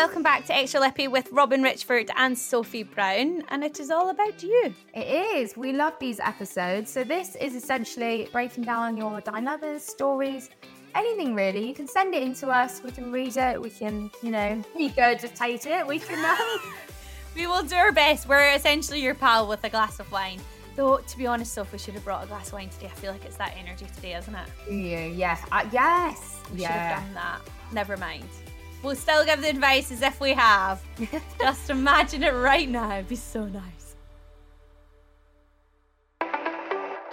Welcome back to Extra Lippy with Robyn Richford and Sophie Brown, and it is all about you. It is. We love these episodes. So this is essentially breaking down your dilemmas, stories, anything really. You can send it in to us. We can read it. We can, you know, regurgitate it. We can. Um, We will do our best. We're essentially your pal with a glass of wine. Though, to be honest, Sophie should have brought a glass of wine today. I feel like it's that energy today, isn't it? yeah, yes, uh, yes, We yeah. should have done that. Never mind. We'll still give the advice as if we have. Just imagine it right now. It'd be so nice.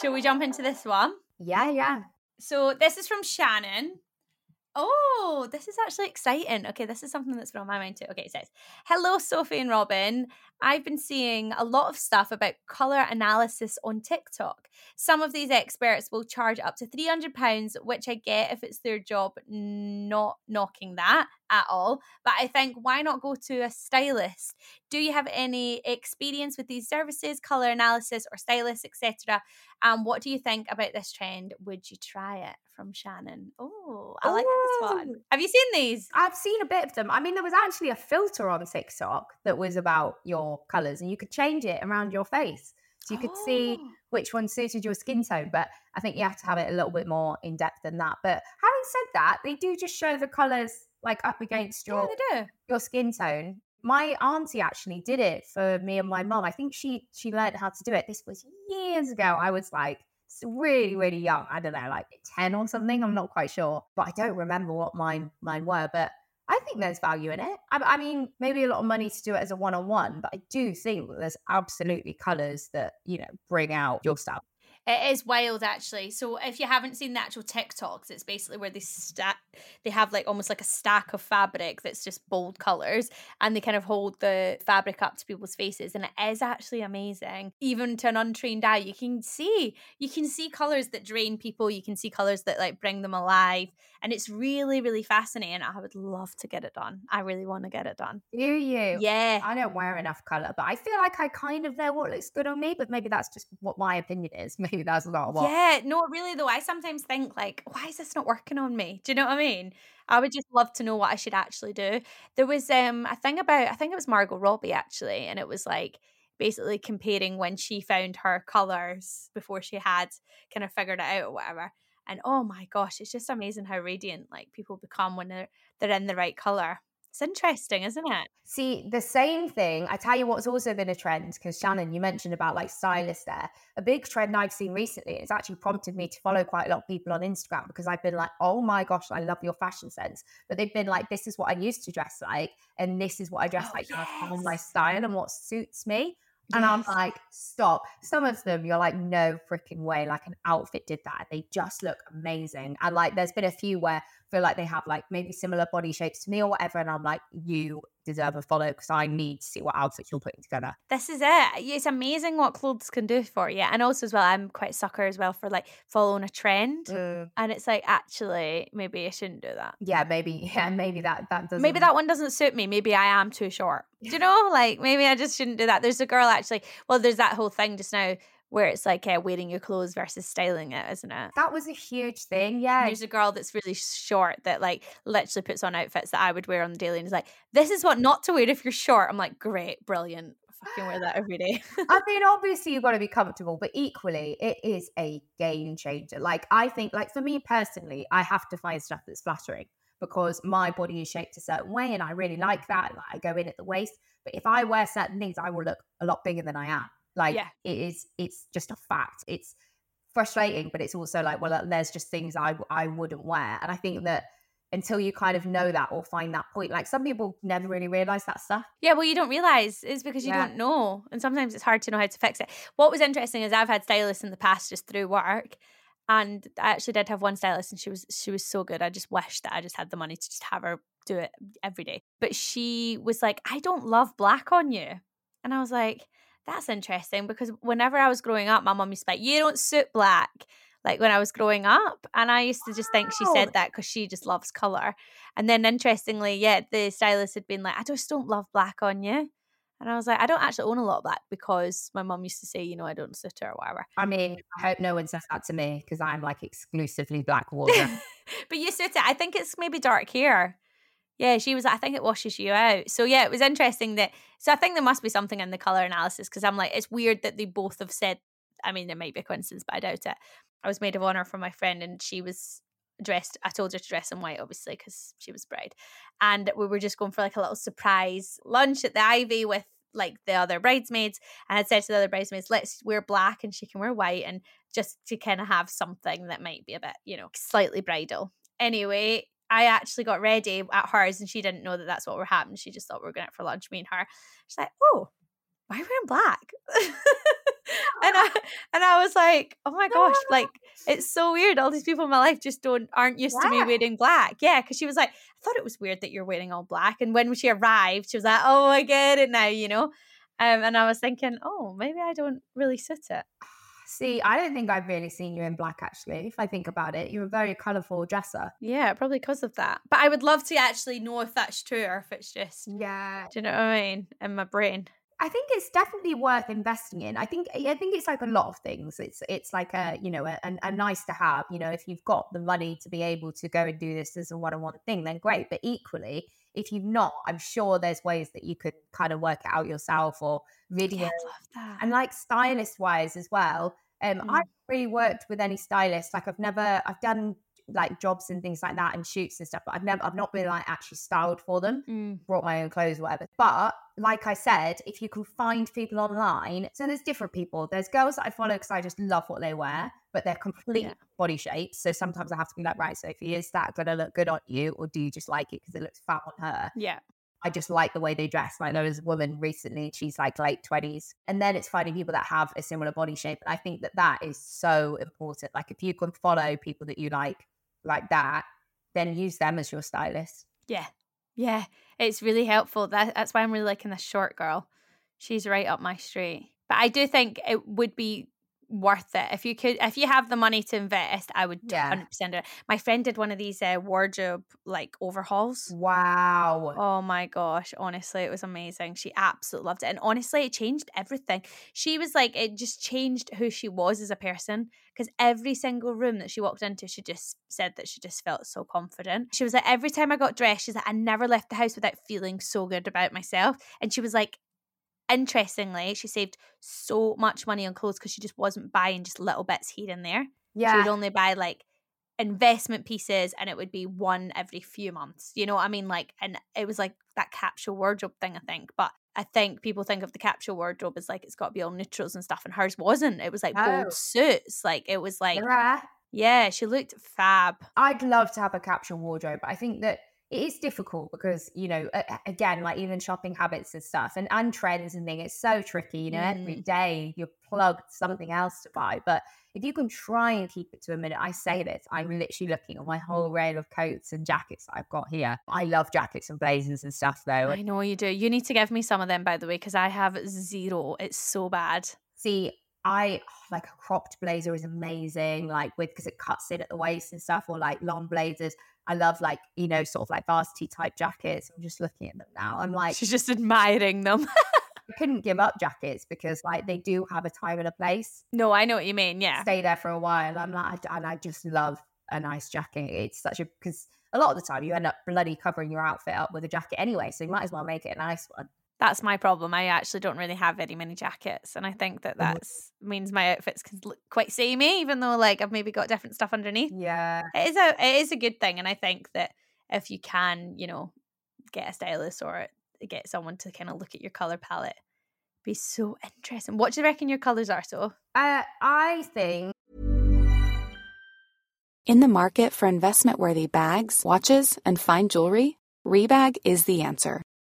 Shall we jump into this one? Yeah, yeah. So this is from Shannon. Oh, this is actually exciting. Okay, this is something that's been on my mind too. Okay, it says, Hello, Sophie and Robyn. I've been seeing a lot of stuff about color analysis on TikTok. Some of these experts will charge up to £300, which I get if it's their job, not knocking that at all. But I think, why not go to a stylist? Do you have any experience with these services, color analysis, or stylists, etc.? And what do you think about this trend? Would you try it? From Shannon. Oh, I like this one. Have you seen these? I've seen a bit of them. I mean, there was actually a filter on TikTok that was about your colours, and you could change it around your face. So you could see Oh. which one suited your skin tone. But I think you have to have it a little bit more in depth than that. But having said that, they do just show the colours like up against Yeah, your do. your skin tone. My auntie actually did it for me and my mm-hmm. mum. I think she she learned how to do it. This was years ago. I was like really really young. I don't know, like ten or something. I'm not quite sure, but I don't remember what mine mine were. But I think there's value in it. I, I mean, maybe a lot of money to do it as a one on one, but I do think that there's absolutely colours that you know bring out your style. It is wild, actually. So if you haven't seen the actual TikToks, it's basically where they stack, they have like almost like a stack of fabric that's just bold colors, and they kind of hold the fabric up to people's faces, and it is actually amazing. Even to an untrained eye, you can see you can see colors that drain people. You can see colors that like bring them alive, and it's really really fascinating. I would love to get it done. I really want to get it done. Do you? Yeah. I don't wear enough color, but I feel like I kind of know what looks good on me. But maybe that's just what my opinion is. Maybe that's not what. Yeah, no, really though, I sometimes think like, why is this not working on me? Do you know what I mean? I would just love to know what I should actually do. There was um a thing about I think it was Margot Robbie actually, and it was like basically comparing when she found her colours before she had kind of figured it out or whatever. And oh my gosh, it's just amazing how radiant like people become when they're they're in the right colour. It's interesting, isn't it? See, the same thing. I tell you what's also been a trend because Shannon, you mentioned about like stylists there. A big trend I've seen recently. It's actually prompted me to follow quite a lot of people on Instagram because I've been like, oh my gosh, I love your fashion sense. But they've been like, this is what I used to dress like, and this is what I dress Oh, like now. I my style and what suits me. And I'm like, stop. Some of them, you're like, no freaking way. Like an outfit did that. They just look amazing. And like, there's been a few where feel like they have like maybe similar body shapes to me or whatever. And I'm like, you deserve a follow because I need to see what outfits you're putting together. This is it. It's amazing what clothes can do for you. And also as well, I'm quite a sucker as well for like following a trend. And it's like, actually, maybe I shouldn't do that. Yeah, maybe. Yeah, maybe that that doesn't. Maybe that one doesn't suit me. Maybe I am too short. Do you know? Like maybe I just shouldn't do that. There's a girl actually. Well, there's that whole thing just now where it's like uh, wearing your clothes versus styling it, isn't it? that was a huge thing. Yeah, There's a girl that's really short that like literally puts on outfits that I would wear on the daily and is like, this is what not to wear if you're short. I'm like, great, brilliant, fucking wear that every day. I mean, obviously you've got to be comfortable, but equally it is a game changer. Like I think, like for me personally, I have to find stuff that's flattering because my body is shaped a certain way, and I really like that. Like I go in at the waist, but if I wear certain things, I will look a lot bigger than I am. Like Yeah. it is, it's just a fact. It's frustrating, but it's also like, well, there's just things I I wouldn't wear, and I think that until you kind of know that or find that point, like some people never really realize that stuff. Yeah, well, you don't realize it's because you Yeah. don't know, and sometimes it's hard to know how to fix it. What was interesting is I've had stylists in the past just through work, and I actually did have one stylist, and she was she was so good. I just wish that I just had the money to just have her do it every day. But she was like, "I don't love black on you," and I was like, "That's interesting," because whenever I was growing up, my mum used to be like, "You don't suit black." Like when I was growing up, and I used to just think she said that because she just loves color. And then interestingly, yeah, the stylist had been like, I just don't love black on you. And I was like, I don't actually own a lot of black because my mum used to say, you know, I don't suit her or whatever. I mean, I hope no one says that to me because I'm like exclusively black water. but you suit it. I think it's maybe dark hair. Yeah, she was. I think it washes you out. So yeah, it was interesting that. So I think there must be something in the color analysis because I'm like, it's weird that they both have said. I mean, there might be a coincidence, but I doubt it. I was maid of honor for my friend, and she was dressed. I told her to dress in white, obviously, because she was bride, and we were just going for like a little surprise lunch at the Ivy with like the other bridesmaids. And I said to the other bridesmaids, let's wear black and she can wear white, and just to kind of have something that might be a bit, you know, slightly bridal. Anyway, I actually got ready at hers, and she didn't know that that's what were happening. She just thought we were going out for lunch, me and her. She's like, "Oh, why are you wearing black?" and I and I was like, "Oh my gosh!" Like it's so weird. All these people in my life just don't aren't used to me wearing black. Yeah, because she was like, "I thought it was weird that you're wearing all black." And when she arrived, she was like, "Oh, I get it now," you know. Um, and I was thinking, "Oh, maybe I don't really suit it." See, I don't think I've really seen you in black actually. If I think about it, you're a very colourful dresser. Yeah, probably because of that. But I would love to actually know if that's true or if it's just, yeah. do you know what I mean, in my brain. I think it's definitely worth investing in. I think I think it's like a lot of things. It's it's like a you know a, a, a nice to have. You know, if you've got the money to be able to go and do this as a one on one thing, then great. But equally, if you've not, I'm sure there's ways that you could kind of work it out yourself or video Yeah, I love that. and like stylist wise as well um Mm. i've really worked with any stylist like i've never i've done like jobs and things like that and shoots and stuff but i've never i've not been like actually styled for them Mm. brought my own clothes or whatever but like i said if you can find people online so there's different people there's girls that i follow because i just love what they wear but they're complete Yeah. body shapes so sometimes i have to be like right sophie is that gonna look good on you or do you just like it because it looks fat on her Yeah. I just like the way they dress. Like there was a woman recently, she's like late 20s. And then it's finding people that have a similar body shape. And I think that that is so important. Like if you can follow people that you like like that, then use them as your stylist. Yeah. Yeah. It's really helpful. That, that's why I'm really liking this short girl. She's right up my street. But I do think it would be worth it if you could if you have the money to invest i would Yeah. 100% do it my friend did one of these uh, wardrobe like overhauls Wow. Oh my gosh, honestly, it was amazing. She absolutely loved it. And honestly, it changed everything. She was like, it just changed who she was as a person because every single room that she walked into, she just said that she just felt so confident. She was like, every time I got dressed, she's like, I never left the house without feeling so good about myself. And she was like, interestingly, she saved so much money on clothes because she just wasn't buying just little bits here and there. Yeah. She would only buy like investment pieces and it would be one every few months. You know what I mean? Like, and it was like that capsule wardrobe thing, I think. But I think people think of the capsule wardrobe as like it's got to be all neutrals and stuff, and hers wasn't. It was like No. bold oh. suits. Like, it was like, Yeah. yeah, she looked fab. I'd love to have a capsule wardrobe, but I think that it is difficult because you know again like even shopping habits and stuff and and trends and things it's so tricky you know every Mm. day you're plugged something else to buy but if you can try and keep it to a minute i say this i'm literally looking at my whole rail of coats and jackets that i've got here i love jackets and blazers and stuff though I know you do. You need to give me some of them, by the way, because I have zero. It's so bad. see I like a cropped blazer is amazing, like with because it cuts in at the waist and stuff, or like long blazers. I love like you know sort of like varsity type jackets. I'm just looking at them now. I'm like, She's just admiring them. I couldn't give up jackets because like they do have a time and a place. no, I know what you mean. Yeah. Stay there for a while. I'm like, and I just love a nice jacket. It's such a because a lot of the time you end up bloody covering your outfit up with a jacket anyway, so you might as well make it a nice one. That's my problem. I actually don't really have very many jackets, and I think that that means my outfits can look quite samey, even though like I've maybe got different stuff underneath. Yeah. It is a it is a good thing, and I think that if you can, you know, get a stylist or get someone to kind of look at your color palette, be so interesting. What do you reckon your colors are? So Uh, I think In the market for investment worthy bags, watches, and fine jewelry, Rebag is the answer.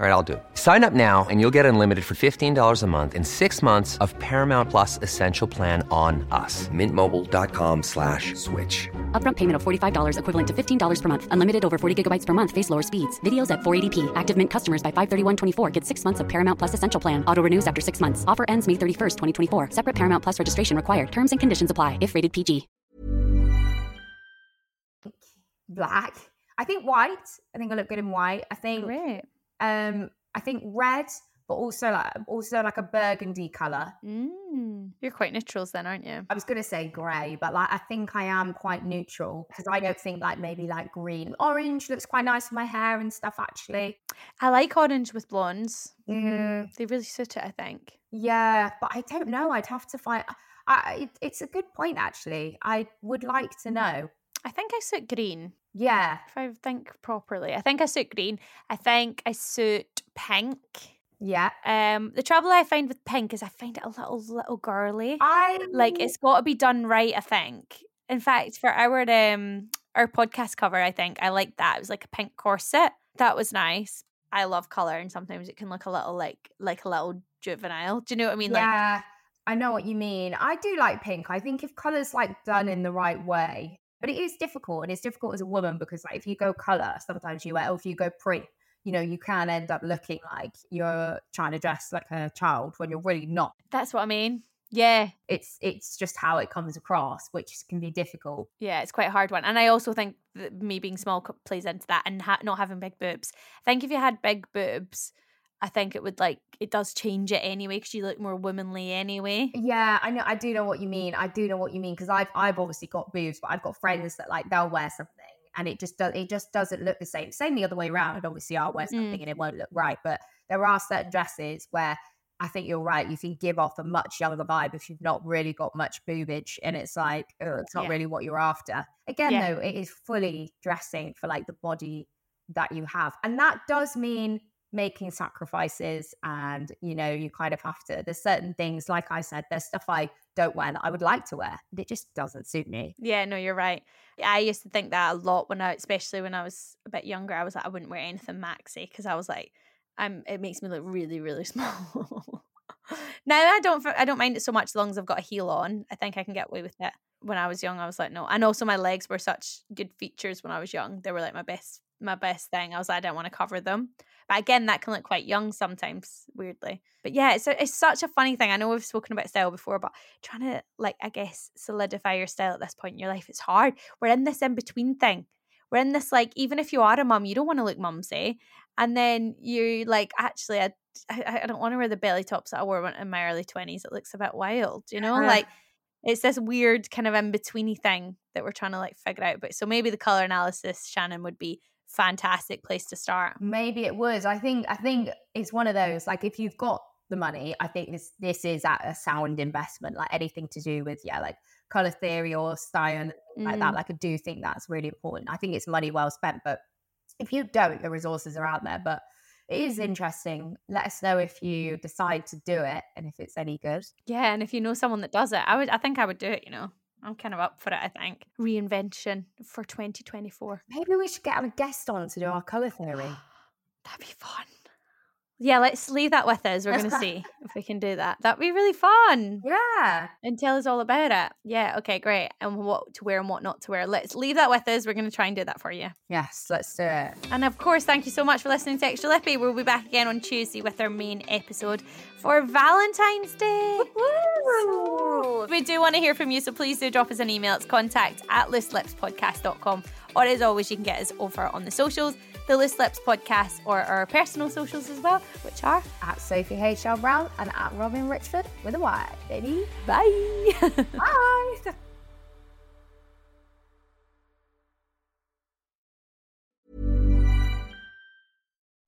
All right, I'll do it. Sign up now and you'll get unlimited for $15 a month and six months of Paramount Plus Essential Plan on us. Mintmobile.com slash switch. Upfront payment of $45 equivalent to $15 per month. Unlimited over 40 gigabytes per month. Face lower speeds. Videos at 480p. Active Mint customers by 531.24 get six months of Paramount Plus Essential Plan. Auto renews after six months. Offer ends May 31st, 2024. Separate Paramount Plus registration required. Terms and conditions apply if rated PG. black. I think white. I think I look good in white. I think great. Um I think red, but also like also like a burgundy color. Mm, you're quite neutrals then, aren't you? I was gonna say grey, but like I think I am quite neutral because I don't think like maybe like green, orange looks quite nice for my hair and stuff. Actually, I like orange with blondes. Mm, They really suit it, I think. yeah, but I don't know. I'd have to find. I, it, it's a good point actually. I would like to know. I think I suit green. Yeah, If I think properly, I think I suit green. I think I suit pink. yeah. Um, the trouble I find with pink is I find it a little little girly. I like it's got to be done right. I think. In fact, for our um our podcast cover, I think I like that. It was like a pink corset. That was nice. I love color, and sometimes it can look a little like like a little juvenile. Do you know what I mean? Like yeah, I know what you mean. I do like pink. I think if color's like done in the right way, but it is difficult, and it's difficult as a woman because like if you go color, sometimes you wear, or if you go print, you know, you can end up looking like you're trying to dress like a child when you're really not. that's what I mean. Yeah, It's it's just how it comes across, which can be difficult. Yeah, it's quite a hard one. And I also think that me being small plays into that and ha- not having big boobs. I think if you had big boobs, I think it would like, it does change it anyway because you look more womanly anyway. Yeah, I know. I do know what you mm. mean. I do know what you mean because I've I've obviously got boobs, but I've got friends that like they'll wear something and it just does it just doesn't look the same. Same the other way around. And obviously, I'll wear something mm. and it won't look right. But there are certain dresses where I think you're right. You can give off a much younger vibe if you've not really got much boobage, and it's like oh, it's not Yeah. really what you're after. Again, Yeah. though, it is fully dressing for like the body that you have, and that does mean making sacrifices and you know you kind of have to there's certain things like i said there's stuff i don't wear that i would like to wear but it just doesn't suit me Yeah, no, you're right. I used to think that a lot when I, especially when I was a bit younger, I was like, I wouldn't wear anything maxi because I was like, I'm. It makes me look really, really small. now I don't, i don't mind it so much as long as I've got a heel on. I think I can get away with it. When I was young, I was like, no. And also, my legs were such good features when I was young. They were like my best, my best thing. I was like, I don't want to cover them. But again, that can look quite young sometimes, weirdly. But yeah, it's a, it's such a funny thing. I know we've spoken about style before, but trying to like I guess solidify your style at this point in your life, it's hard. We're in this in between thing. We're in this like even if you are a mum, you don't want to look mumsy, eh? and then you like actually I I, I don't want to wear the belly tops that I wore in my early twenties. It looks a bit wild, you know, Yeah. like. It's this weird kind of in betweeny thing that we're trying to like figure out. But so maybe the color analysis, Shannon, would be fantastic place to start. maybe it was i think i think it's one of those like if you've got the money. I think this this is at a sound investment, like anything to do with yeah, like color theory or science and things like that. Mm. Like I do think that's really important. I think it's money well spent, but if you don't, the resources are out there. But it is interesting. Let us know if you decide to do it and if it's any good. Yeah, and if you know someone that does it, I would I think I would do it, you know. I'm kind of up for it, I think. Reinvention for 2024. Maybe we should get a guest on to do our color theory. That'd be fun. Yeah, let's leave that with us. We're going to see if we can do that. That'd be really fun. Yeah. And tell us all about it. Yeah, okay, great. And what to wear and what not to wear. Let's leave that with us. We're going to try and do that for you. Yes, let's do it. And of course, thank you so much for listening to Extra Lippy. We'll be back again on Tuesday with our main episode for Valentine's Day. We do want to hear from you, so please do drop us an email. It's contact at looselipspodcast.com. Or as always, you can get us over on the socials, the Loose Lips Podcast, or our personal socials as well, which are At Sophie H.L. Brown and at Robyn Richford with a Y, baby. bye. Bye.